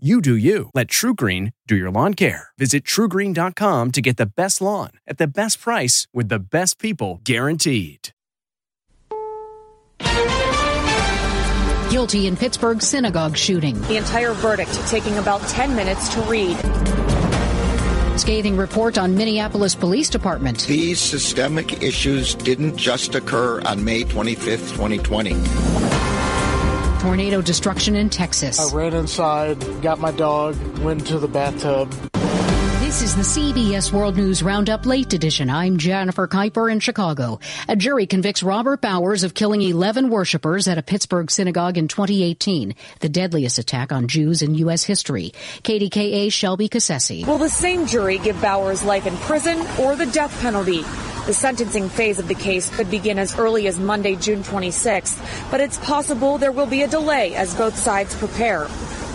You do you. Let TruGreen do your lawn care. Visit trugreen.com to get the best lawn at the best price with the best people guaranteed. Guilty in Pittsburgh synagogue shooting. The entire verdict taking about 10 minutes to read. Scathing report on Minneapolis Police Department. These systemic issues didn't just occur on May 25th, 2020 tornado destruction in Texas. I ran inside, got my dog, went to the bathtub. This is the CBS World News Roundup Late Edition. I'm Jennifer Keiper in Chicago. A jury convicts Robert Bowers of killing 11 worshippers at a Pittsburgh synagogue in 2018, the deadliest attack on Jews in U.S. history. KDKA Shelby Cassesi. Will the same jury give Bowers life in prison or the death penalty? The sentencing phase of the case could begin as early as Monday, June 26th, but it's possible there will be a delay as both sides prepare.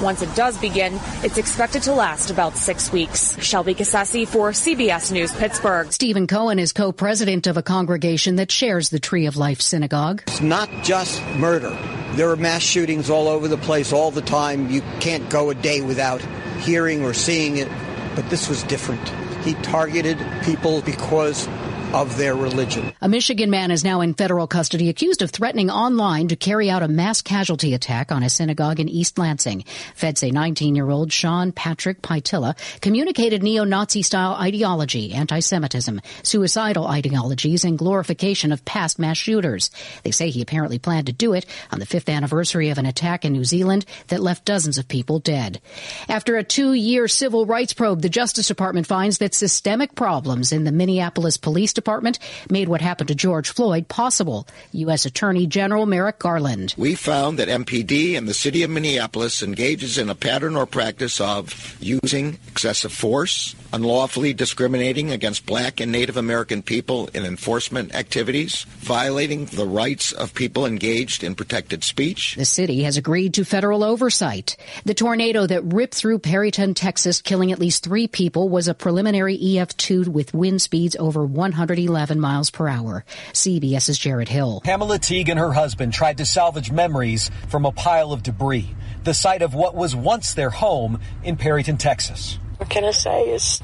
Once it does begin, it's expected to last about six weeks. Shelby Cassesi for CBS News Pittsburgh. Stephen Cohen is co-president of a congregation that shares the Tree of Life Synagogue. It's not just murder. There are mass shootings all over the place all the time. You can't go a day without hearing or seeing it. But this was different. He targeted people because of their religion. A Michigan man is now in federal custody accused of threatening online to carry out a mass casualty attack on a synagogue in East Lansing. Feds say 19-year-old Sean Patrick Pietila communicated neo-Nazi style ideology, anti-Semitism, suicidal ideologies, and glorification of past mass shooters. They say he apparently planned to do it on the fifth anniversary of an attack in New Zealand that left dozens of people dead. After a two-year civil rights probe, the Justice Department finds that systemic problems in the Minneapolis Police Department Department made what happened to George Floyd possible. U.S. Attorney General Merrick Garland. We found that MPD and the city of Minneapolis engages in a pattern or practice of using excessive force, unlawfully discriminating against black and Native American people in enforcement activities, violating the rights of people engaged in protected speech. The city has agreed to federal oversight. The tornado that ripped through Perryton, Texas, killing at least three people, was a preliminary EF2 with wind speeds over 100 111 miles per hour. CBS's Jared Hill. Pamela Teague and her husband tried to salvage memories from a pile of debris, the site of what was once their home in Perryton, Texas. What can I say? It's,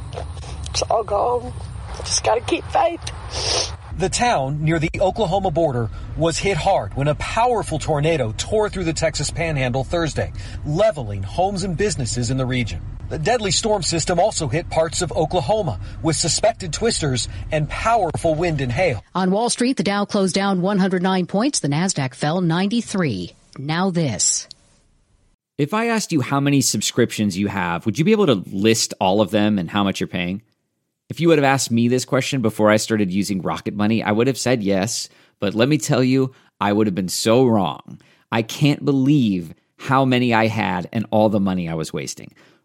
it's all gone. Just got to keep faith. The town near the Oklahoma border was hit hard when a powerful tornado tore through the Texas panhandle Thursday, leveling homes and businesses in the region. The deadly storm system also hit parts of Oklahoma with suspected twisters and powerful wind and hail. On Wall Street, the Dow closed down 109 points. The Nasdaq fell 93. Now this. If I asked you how many subscriptions you have, would you be able to list all of them and how much you're paying? If you would have asked me this question before I started using Rocket Money, I would have said yes. But let me tell you, I would have been so wrong. I can't believe how many I had and all the money I was wasting.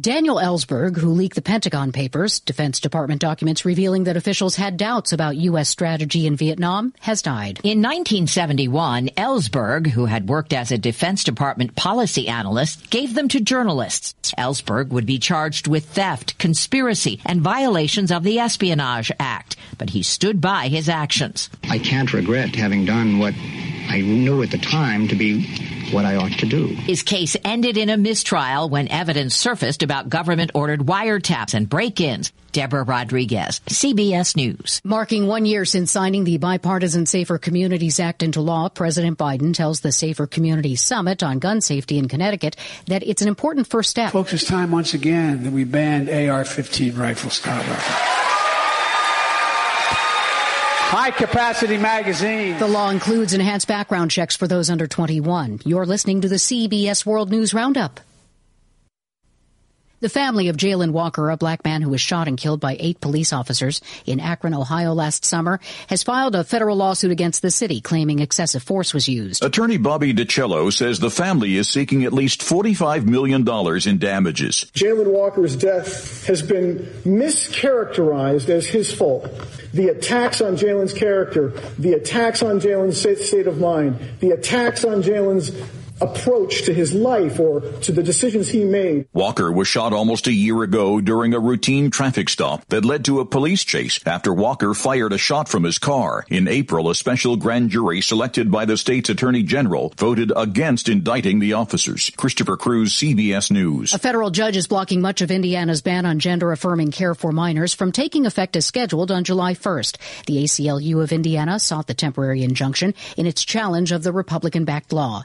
Daniel Ellsberg, who leaked the Pentagon Papers, Defense Department documents revealing that officials had doubts about U.S. strategy in Vietnam, has died. In 1971, Ellsberg, who had worked as a Defense Department policy analyst, gave them to journalists. Ellsberg would be charged with theft, conspiracy, and violations of the Espionage Act. but he stood by his actions. I can't regret having done what I knew at the time to be what I ought to do. His case ended in a mistrial when evidence surfaced about government ordered wiretaps and break ins. Deborah Rodriguez, CBS News. Marking one year since signing the Bipartisan Safer Communities Act into law, President Biden tells the Safer Communities Summit on gun safety in Connecticut that it's an important first step. Folks, it's time once again that we banned AR 15 rifles. Stop High capacity magazine. The law includes enhanced background checks for those under 21. You're listening to the CBS World News Roundup. The family of Jayland Walker, a black man who was shot and killed by eight police officers in Akron, Ohio last summer, has filed a federal lawsuit against the city claiming excessive force was used. Attorney Bobby DiCello says the family is seeking at least $45 million in damages. Jayland Walker's death has been mischaracterized as his fault. The attacks on Jayland's character, the attacks on Jayland's state of mind, the attacks on Jayland's approach to his life or to the decisions he made. Walker was shot almost a year ago during a routine traffic stop that led to a police chase after Walker fired a shot from his car. In April, a special grand jury selected by the state's attorney general voted against indicting the officers. Christopher Cruz, CBS News. A federal judge is blocking much of Indiana's ban on gender affirming care for minors from taking effect as scheduled on July 1st. The ACLU of Indiana sought the temporary injunction in its challenge of the Republican backed law.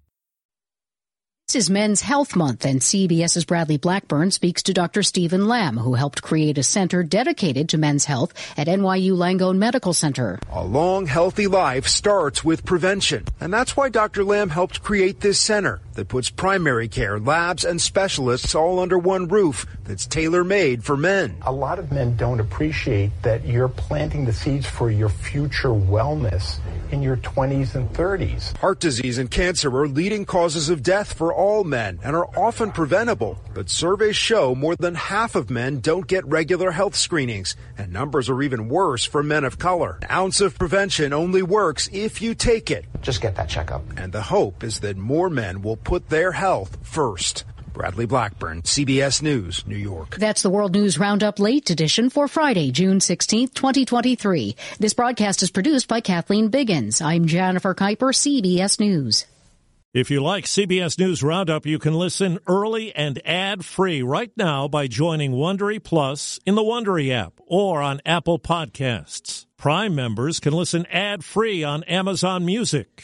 This is Men's Health Month, and CBS's Bradley Blackburn speaks to Dr. Stephen Lamm, who helped create a center dedicated to men's health at NYU Langone Medical Center. A long, healthy life starts with prevention, and that's why Dr. Lamm helped create this center that puts primary care, labs, and specialists all under one roof that's tailor made for men. A lot of men don't appreciate that you're planting the seeds for your future wellness in your 20s and 30s. Heart disease and cancer are leading causes of death for all men and are often preventable. But surveys show more than half of men don't get regular health screenings, and numbers are even worse for men of color. An ounce of prevention only works if you take it. Just get that checkup. And the hope is that more men will put their health first. Bradley Blackburn, CBS News, New York. That's the World News Roundup Late Edition for Friday, June 16th, 2023. This broadcast is produced by Kathleen Biggins. I'm Jennifer Keiper, CBS News. If you like CBS News Roundup, you can listen early and ad-free right now by joining Wondery Plus in the Wondery app or on Apple Podcasts. Prime members can listen ad-free on Amazon Music.